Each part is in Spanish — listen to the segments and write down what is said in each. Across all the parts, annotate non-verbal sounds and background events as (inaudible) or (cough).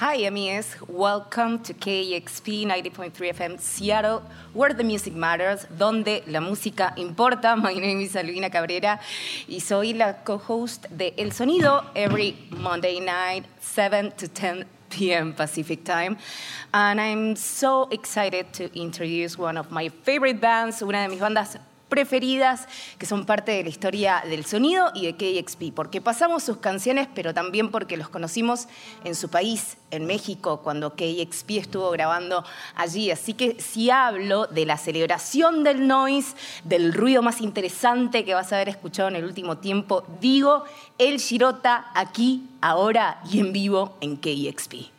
Hi, amigos. Welcome to KXP 90.3 FM Seattle, where the music matters, donde la música importa. (laughs) My name is Alvina Cabrera y soy la co-host de El Sonido every Monday night, 7 to 10 p.m. Pacific time. And I'm so excited to introduce one of my favorite bands, una de mis bandas preferidas que son parte de la historia del sonido y de KXP, porque pasamos sus canciones, pero también porque los conocimos en su país, en México, cuando KXP estuvo grabando allí. Así que si hablo de la celebración del noise, del ruido más interesante que vas a haber escuchado en el último tiempo, digo el Shirota aquí, ahora y en vivo en KXP.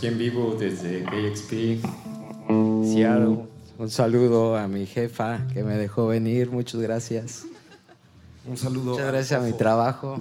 Aquí en vivo desde KXP, Seattle. Un saludo a mi jefa que me dejó venir, muchas gracias. Un saludo. Muchas gracias a mi trabajo.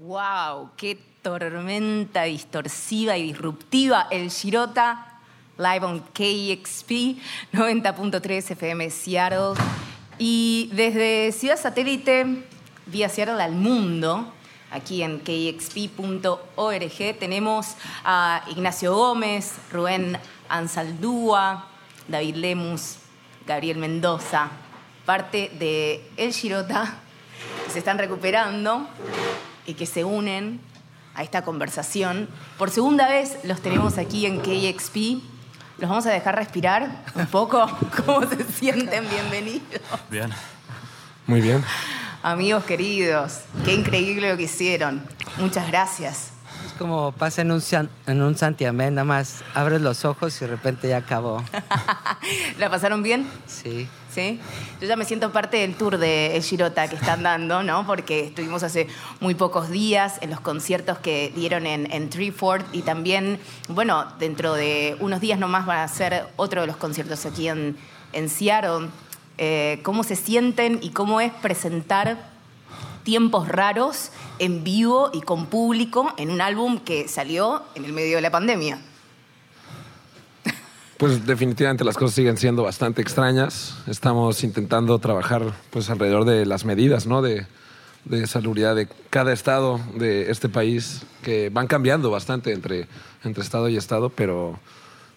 ¡Wow! ¡Qué tormenta distorsiva y disruptiva! El Shirota, live on KXP, 90.3 FM Seattle. Y desde Ciudad Satélite, vía Seattle al mundo, aquí en kxp.org, tenemos a Ignacio Gómez, Rubén Ansaldúa, David Lemus, Gabriel Mendoza, parte de El Girota, que se están recuperando que se unen a esta conversación. Por segunda vez los tenemos aquí en KXP. Los vamos a dejar respirar un poco. (laughs) ¿Cómo se sienten? Bienvenidos. Bien. Muy bien. Amigos queridos, qué increíble lo que hicieron. Muchas gracias. Es como pasa en un, en un santiamén, nada más abres los ojos y de repente ya acabó. (laughs) ¿La pasaron bien? Sí. ¿Sí? Yo ya me siento parte del tour de El Girota que están dando, ¿no? Porque estuvimos hace muy pocos días en los conciertos que dieron en, en y también, bueno, dentro de unos días nomás van a ser otro de los conciertos aquí en, en Seattle. Eh, ¿Cómo se sienten y cómo es presentar tiempos raros en vivo y con público en un álbum que salió en el medio de la pandemia? Pues definitivamente las cosas siguen siendo bastante extrañas. Estamos intentando trabajar pues alrededor de las medidas, ¿no? De, de salubridad de cada estado de este país que van cambiando bastante entre, entre estado y estado, pero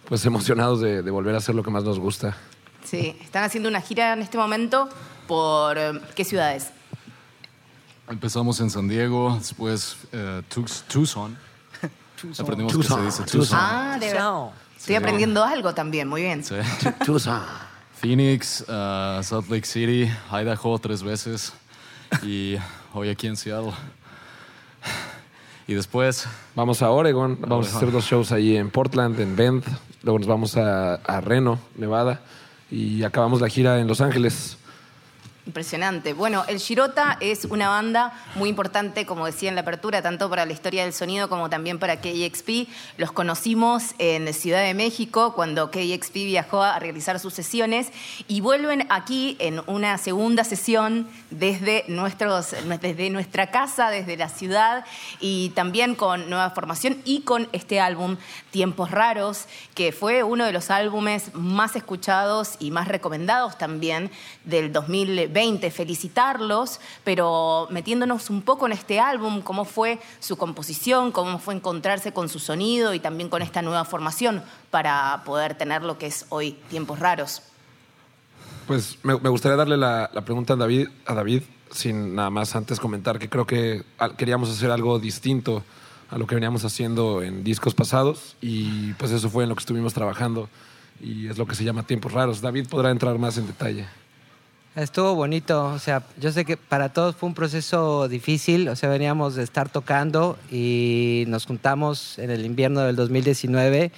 pues emocionados de, de volver a hacer lo que más nos gusta. Sí, están haciendo una gira en este momento por eh, qué ciudades. Empezamos en San Diego, después eh, Tux- Tucson. (laughs) Aprendimos que se dice Tucson. Ah, de verdad. Estoy Sí. aprendiendo algo también, muy bien. Sí. (laughs) Phoenix, eh, Salt Lake City, Idaho tres veces y hoy aquí en Seattle. Y después, Vamos a Oregon, vamos a hacer dos shows ahí en Portland, en Bend, luego nos vamos a, a Reno, Nevada, y acabamos la gira en Los Ángeles. Impresionante. Bueno, el Shirota es una banda muy importante, como decía en la apertura, tanto para la historia del sonido como también para KXP. Los conocimos en Ciudad de México cuando KXP viajó a realizar sus sesiones y vuelven aquí en una segunda sesión desde, desde nuestra casa, desde la ciudad y también con nueva formación y con este álbum Tiempos Raros, que fue uno de los álbumes más escuchados y más recomendados también del 2020. Felicitarlos, pero metiéndonos un poco en este álbum, cómo fue su composición, cómo fue encontrarse con su sonido y también con esta nueva formación para poder tener lo que es hoy Tiempos Raros. Pues me, me gustaría darle la, la pregunta a David, a David, sin nada más antes comentar que creo que queríamos hacer algo distinto a lo que veníamos haciendo en discos pasados y pues eso fue en lo que estuvimos trabajando y es lo que se llama tiempos raros. David podrá entrar más en detalle. Estuvo bonito, o sea, yo sé que para todos fue un proceso difícil, o sea, veníamos de estar tocando y nos juntamos en el invierno del 2019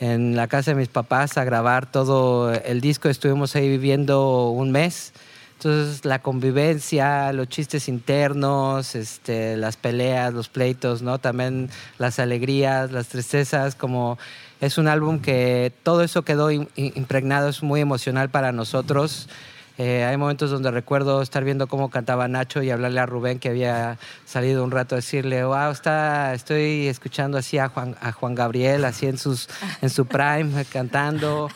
en la casa de mis papás a grabar todo el disco, estuvimos ahí viviendo un mes. Entonces, la convivencia, los chistes internos, este, las peleas, los pleitos, ¿no? También las alegrías, las tristezas, como es un álbum que todo eso quedó im- impregnado, es muy emocional para nosotros. Eh, hay momentos donde recuerdo estar viendo cómo cantaba Nacho y hablarle a Rubén que había salido un rato a decirle, wow, está, estoy escuchando así a Juan, a Juan Gabriel, así en, sus, en su prime, (laughs) cantando.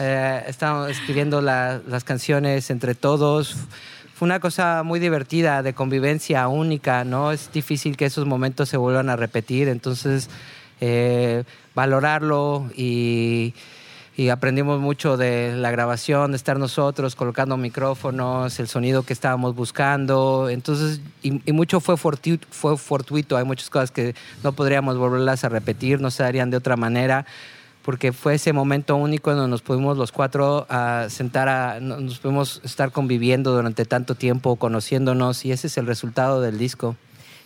Eh, estábamos escribiendo la- las canciones entre todos. Fue una cosa muy divertida, de convivencia única, ¿no? Es difícil que esos momentos se vuelvan a repetir, entonces eh, valorarlo y y aprendimos mucho de la grabación, de estar nosotros colocando micrófonos, el sonido que estábamos buscando. Entonces, y, y mucho fue, fortu- fue fortuito. Hay muchas cosas que no podríamos volverlas a repetir, no se harían de otra manera, porque fue ese momento único en donde nos pudimos los cuatro a sentar, a, no- nos pudimos estar conviviendo durante tanto tiempo, conociéndonos, y ese es el resultado del disco.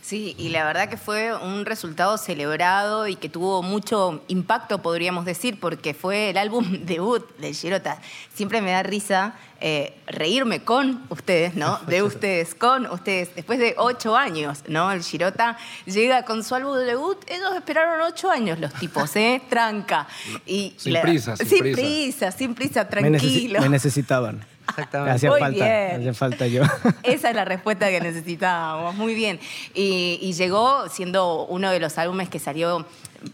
Sí, y la verdad que fue un resultado celebrado y que tuvo mucho impacto, podríamos decir, porque fue el álbum (laughs) debut de Girota. Siempre me da risa eh, reírme con ustedes, ¿no? (laughs) De ustedes, con ustedes. Después de ocho años, ¿no? El Girota llega con su álbum de debut. Ellos esperaron ocho años, los tipos, ¿eh? Tranca. Y Sin prisa, sin prisa. prisa, sin prisa, Me, necesi- tranquilo. me necesitaban. Exactamente. Hacía Muy falta, bien. hacía falta yo. (laughs) Esa es la respuesta que necesitábamos. Muy bien. Y, y llegó siendo uno de los álbumes que salió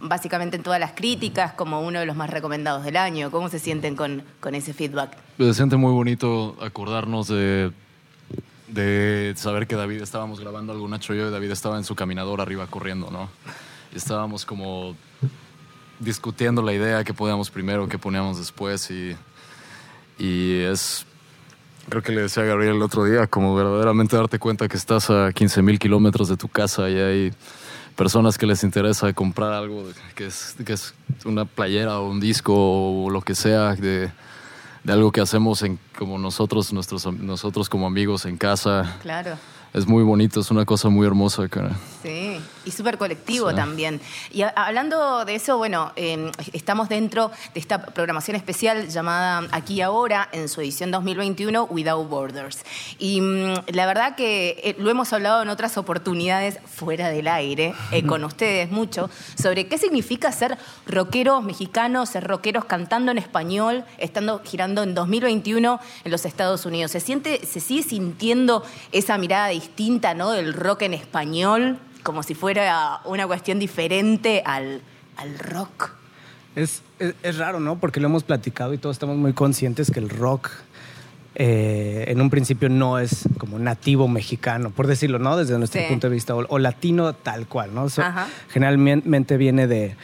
básicamente en todas las críticas como uno de los más recomendados del año. ¿Cómo se sienten con, con ese feedback? Se siente muy bonito acordarnos de, de saber que David estábamos grabando algún hecho yo y David estaba en su caminador arriba corriendo, ¿no? Y estábamos como discutiendo la idea que poníamos primero, que poníamos después y, y es, creo que le decía a Gabriel el otro día, como verdaderamente darte cuenta que estás a 15 mil kilómetros de tu casa y hay personas que les interesa comprar algo que es, que es una playera o un disco o lo que sea de, de algo que hacemos en, como nosotros, nuestros, nosotros como amigos en casa. Claro. Es muy bonito, es una cosa muy hermosa, cara. Sí, y súper colectivo Sí. también. Y a- hablando de eso, bueno, eh, estamos dentro de esta programación especial llamada Aquí Ahora, en su edición 2021, Without Borders. Y mm, la verdad que eh, lo hemos hablado en otras oportunidades fuera del aire, eh, (laughs) con ustedes mucho, sobre qué significa ser rockeros mexicanos, ser rockeros cantando en español, estando girando en 2021 en los Estados Unidos. ¿Se, siente, se sigue sintiendo esa mirada distinta ¿no? del rock en español? como si fuera una cuestión diferente al, al rock. Es, es, es raro, ¿no? Porque lo hemos platicado y todos estamos muy conscientes que el rock eh, en un principio no es como nativo mexicano, por decirlo, ¿no? Desde nuestro Sí. punto de vista, o, o latino tal cual, ¿no? So- generalmente viene de,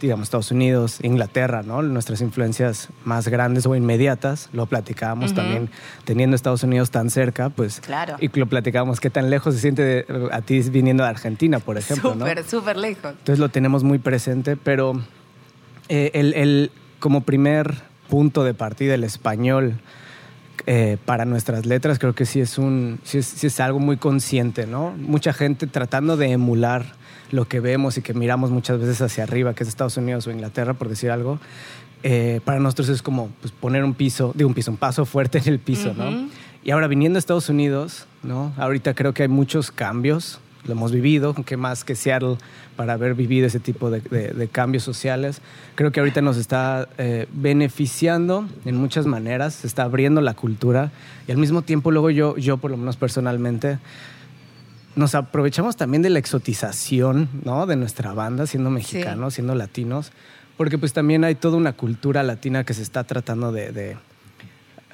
digamos, Estados Unidos, Inglaterra, ¿no? Nuestras influencias más grandes o inmediatas, lo platicábamos también, teniendo Estados Unidos tan cerca, pues... Claro. Y lo platicábamos, qué tan lejos se siente de- a ti viniendo de Argentina, por ejemplo, ¿no? Súper, súper lejos. Entonces lo tenemos muy presente, pero eh, el, el- como primer punto de partida, el español eh, para nuestras letras, creo que sí es, un, sí es, sí es algo muy consciente, ¿no? Mucha gente tratando de emular lo que vemos y que miramos muchas veces hacia arriba, que es Estados Unidos o Inglaterra, por decir algo. eh, para nosotros es como pues, poner un piso, de un piso, un paso fuerte en el piso, ¿no? Ujú. Y ahora viniendo a Estados Unidos, ¿no? Ahorita creo que hay muchos cambios, lo hemos vivido, que más que Seattle para haber vivido ese tipo de, de- de cambios sociales. Creo que ahorita nos está eh, beneficiando en muchas maneras, se está abriendo la cultura y al mismo tiempo luego yo, yo por lo menos personalmente, nos aprovechamos también de la exotización, ¿no? De nuestra banda, siendo mexicanos, siendo latinos, porque pues también hay toda una cultura latina que se está tratando de, de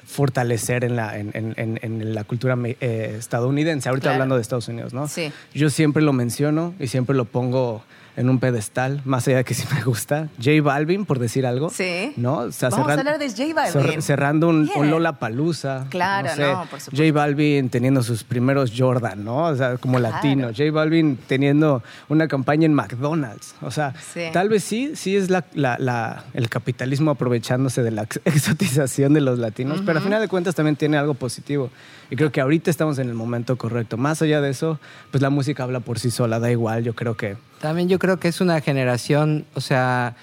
fortalecer en la, en, en- en- en la cultura eh, estadounidense. Ahorita Claro. hablando de Estados Unidos, ¿no? Sí. Yo siempre lo menciono y siempre lo pongo en un pedestal, más allá de que sí me gusta. J Balvin, por decir algo. Sí. ¿no? O sea, Vamos a cerran- hablar de J Balvin. cer- cerrando un, Lola Palusa. Claro, no, por supuesto. J Balvin teniendo sus primeros Jordan, ¿no? O sea, como Claro. latino. J Balvin teniendo una campaña en McDonald's. O sea, Sí. tal vez sí, sí es la, la- la- el capitalismo aprovechándose de la ex- (laughs) exotización de los latinos, pero al final de cuentas también tiene algo positivo. Y creo que ahorita estamos en el momento correcto. Más allá de eso, pues la música habla por sí sola, da igual, yo creo que... También yo creo que es una generación, o sea,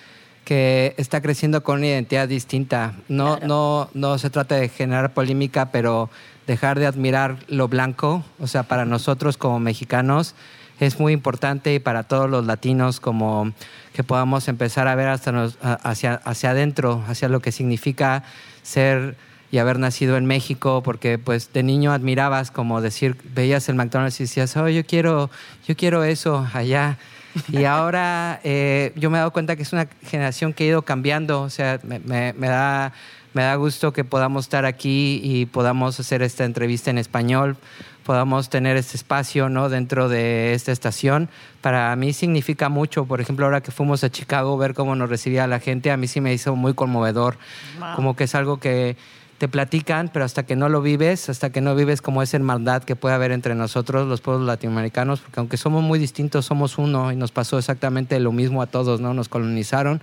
que está creciendo con una identidad distinta. No, Claro. no, no se trata de generar polémica, pero dejar de admirar lo blanco, o sea, para nosotros como mexicanos es muy importante y para todos los latinos como que podamos empezar a ver hasta nos- hacia, hacia adentro, hacia lo que significa ser y haber nacido en México, porque pues de niño admirabas como decir, veías el McDonald's y decías, oh, yo quiero, yo quiero eso allá. Y ahora eh, yo me he dado cuenta que es una generación que ha ido cambiando, o sea, me, me- me da, me da gusto que podamos estar aquí y podamos hacer esta entrevista en español, podamos tener este espacio ¿no? dentro de esta estación. Para mí significa mucho, por ejemplo, ahora que fuimos a Chicago, ver cómo nos recibía la gente, a mí sí me hizo muy conmovedor, Wow. como que es algo que te platican, pero hasta que no lo vives, hasta que no vives como esa hermandad que puede haber entre nosotros, los pueblos latinoamericanos, porque aunque somos muy distintos, somos uno y nos pasó exactamente lo mismo a todos, ¿no? Nos colonizaron,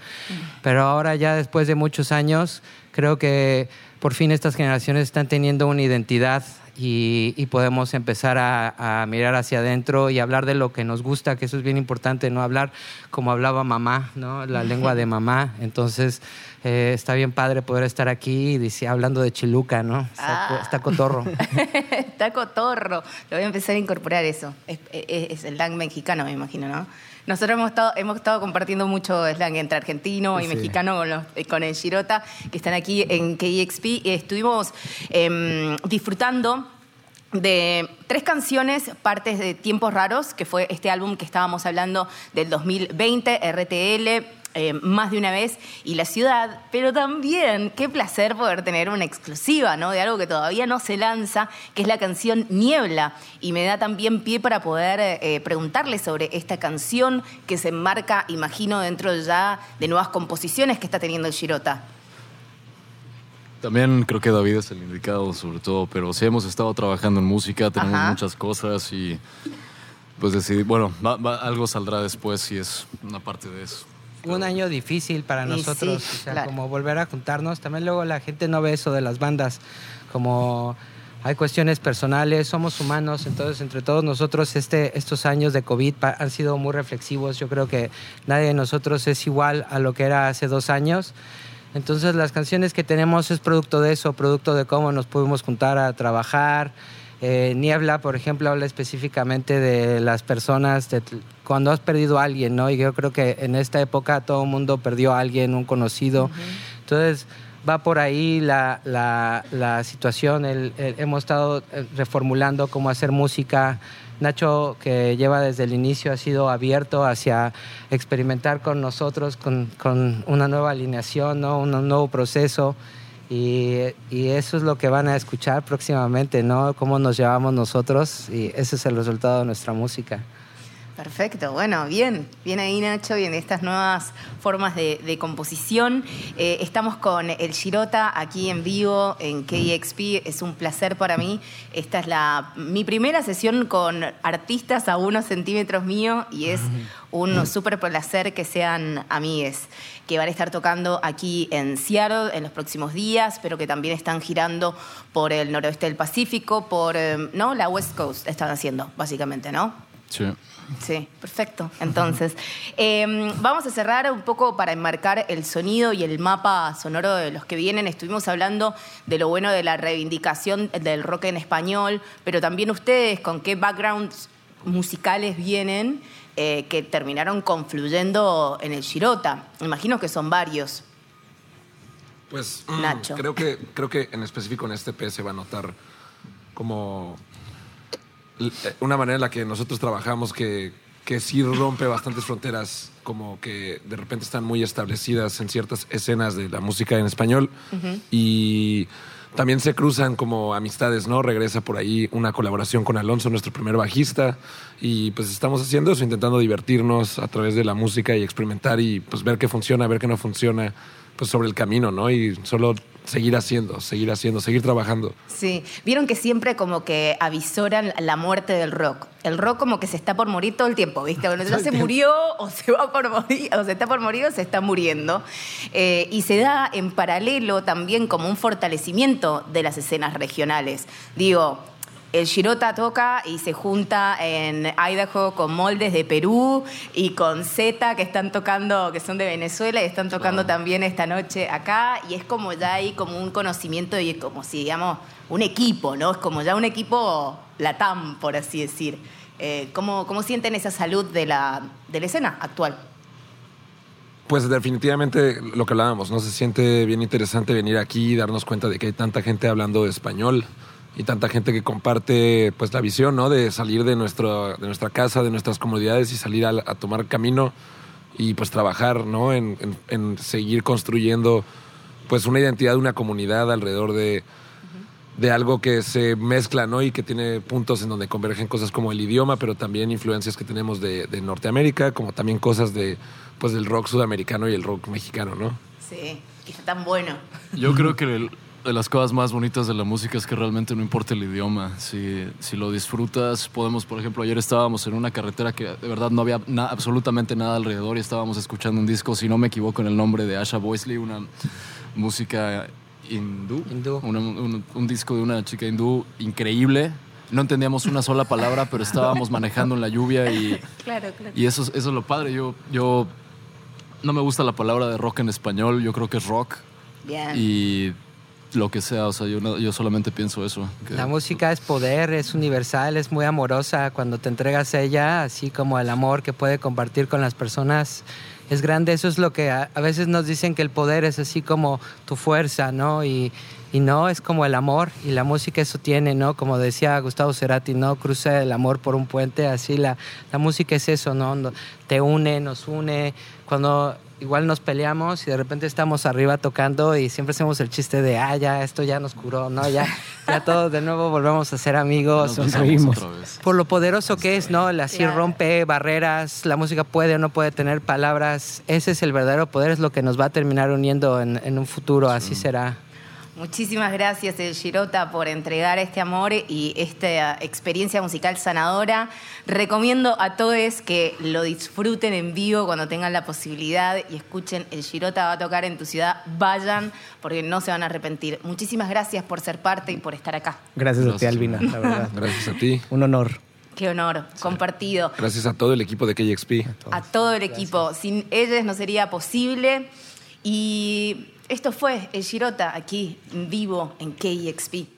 pero ahora ya después de muchos años, creo que por fin estas generaciones están teniendo una identidad y, y podemos empezar a, a mirar hacia adentro y hablar de lo que nos gusta, que eso es bien importante, no hablar como hablaba mamá, ¿no? La lengua de mamá. Entonces, eh, está bien padre poder estar aquí y dice- hablando de Chiluca, ¿no? Está, Ah. está cotorro. (laughs) Está cotorro. Lo voy a empezar a incorporar eso. Es, es- es el slang mexicano, me imagino, ¿no? Nosotros hemos estado, hemos estado compartiendo mucho slang entre argentino y Sí. mexicano con, los- con el Girota, que están aquí en KXP. estuvimos em, disfrutando de tres canciones, partes de Tiempos Raros, que fue este álbum que estábamos hablando del 2020, RTL, eh, más de una vez, y La Ciudad, pero también qué placer poder tener una exclusiva, ¿no? De algo que todavía no se lanza, que es la canción Niebla, y me da también pie para poder eh, preguntarle sobre esta canción que se enmarca, imagino, dentro ya de nuevas composiciones que está teniendo el Girota. También creo que David es el indicado, sobre todo, pero sí hemos estado trabajando en música, tenemos muchas cosas y pues decidí, bueno, algo saldrá después si es una parte de eso. Un año difícil para nosotros, o sea, como volver a juntarnos. También luego la gente no ve eso de las bandas, como hay cuestiones personales, somos humanos, entonces entre todos nosotros este, estos años de COVID han sido muy reflexivos. Yo creo que nadie de nosotros es igual a lo que era hace dos años. Entonces las canciones que tenemos es producto de eso, producto de cómo nos pudimos juntar a trabajar. Eh, Niebla, por ejemplo, habla específicamente de las personas, de cuando has perdido a alguien, ¿no? Y yo creo que en esta época todo el mundo perdió a alguien, un conocido. Entonces va por ahí la, la, situación. hemos estado eh, reformulando cómo hacer música Nacho, que lleva desde el inicio, ha sido abierto hacia experimentar con nosotros, con, una nueva alineación, ¿no? un, nuevo proceso. Y, eso es lo que van a escuchar próximamente, ¿no? Cómo nos llevamos nosotros y ese es el resultado de nuestra música. Perfecto, bueno, bien, bien ahí Nacho, bien estas nuevas formas de, composición. Eh, estamos con el Girota aquí en vivo en KXP, es un placer para mí. Esta es la, mi primera sesión con artistas a unos centímetros mío y es un súper placer que sean amigues, que van a estar tocando aquí en Seattle en los próximos días, pero que también están girando por el noroeste del Pacífico, por eh, ¿no? la West Coast, están haciendo, básicamente, ¿no? Sí. Sí, perfecto. Entonces, em, vamos a cerrar un poco para enmarcar el sonido y el mapa sonoro de los que vienen. Estuvimos hablando de lo bueno de la reivindicación del rock en español, pero también ustedes con qué backgrounds musicales vienen eh, que terminaron confluyendo en el Shirota. Imagino que son varios. Pues mm, Nacho. Creo que, creo que en específico en este P se va a notar como una manera en la que nosotros trabajamos que, que sí rompe bastantes fronteras, como que de repente están muy establecidas en ciertas escenas de la música en español y también se cruzan como amistades, ¿no? Regresa por ahí una colaboración con Alonso, nuestro primer bajista, y pues estamos haciendo eso, intentando divertirnos a través de la música y experimentar y pues ver qué funciona, ver qué no funciona, pues sobre el camino, ¿no? Y solo seguir haciendo, seguir haciendo, seguir trabajando. Sí, vieron que siempre como que avisoran la muerte del rock. El rock como que se está por morir todo el tiempo, ¿viste? Bueno, ya se murió o se va por morir, o se está por morir o se está muriendo. Eh, y se da en paralelo también como un fortalecimiento de las escenas regionales. Digo, el Shirota toca y se junta en Idaho con moldes de Perú y con Z que están tocando, que son de Venezuela y están tocando también esta noche acá. Y es como ya hay como un conocimiento y como si, digamos, un equipo, ¿no? Es como ya un equipo latam, por así decir. Eh, ¿cómo, ¿cómo, sienten esa salud de la, de la escena actual? Pues definitivamente lo que hablábamos, ¿no? Se siente bien interesante venir aquí y darnos cuenta de que hay tanta gente hablando español y tanta gente que comparte pues la visión, ¿no? De salir de, nuestro, de nuestra casa, de nuestras comodidades y salir a, tomar camino y pues trabajar, ¿no? En, seguir construyendo pues una identidad de una comunidad alrededor de, de algo que se mezcla, ¿no? Y que tiene puntos en donde convergen cosas como el idioma, pero también influencias que tenemos de, de Norteamérica, como también cosas de, pues, del rock sudamericano y el rock mexicano, ¿no? Sí, que está tan bueno. Yo creo que el, de las cosas más bonitas de la música es que realmente no importa el idioma. Si, si lo disfrutas, podemos, por ejemplo, ayer estábamos en una carretera que de verdad no había absolutamente nada alrededor y estábamos escuchando un disco, si no me equivoco, en el nombre de Asha Boisley, una música hindú. un, disco de una chica hindú increíble. No entendíamos una sola palabra, pero estábamos manejando en la lluvia y, (laughs) y eso, eso es lo padre. Yo, yo no me gusta la palabra de rock en español, yo creo que es rock. Y lo que sea, o sea, yo, yo solamente pienso eso. La música es poder, es universal, es muy amorosa. Cuando te entregas a ella, así como el amor que puede compartir con las personas, es grande. Eso es lo que a, veces nos dicen que el poder es así como tu fuerza, ¿no? Y, y no, es como el amor y la música eso tiene, ¿no? Como decía Gustavo Cerati, ¿no? Cruza el amor por un puente, así la, la música es eso. No- Te une, nos une. Cuando igual nos peleamos y de repente estamos arriba tocando y siempre hacemos el chiste de, ah, ya, esto ya nos curó, ¿no? Ya, ya (laughs) todos de nuevo volvemos a ser amigos. Nos. Por lo poderoso que es, ¿no? Claro. rompe barreras, la música puede o no puede tener palabras. Ese es el verdadero poder, es lo que nos va a terminar uniendo en, en un futuro, así será. Muchísimas gracias, El Girota, por entregar este amor y esta experiencia musical sanadora. Recomiendo a todos que lo disfruten en vivo cuando tengan la posibilidad y escuchen El Girota va a tocar en tu ciudad. Vayan, porque no se van a arrepentir. Muchísimas gracias por ser parte y por estar acá. Gracias, a ti, Albina, la verdad. (laughs) Gracias a ti. Un honor. Qué honor, compartido. Gracias a todo el equipo de KXP. A todo el equipo. Sin ellos no sería posible. Y esto fue El Girota aquí en vivo en KXP.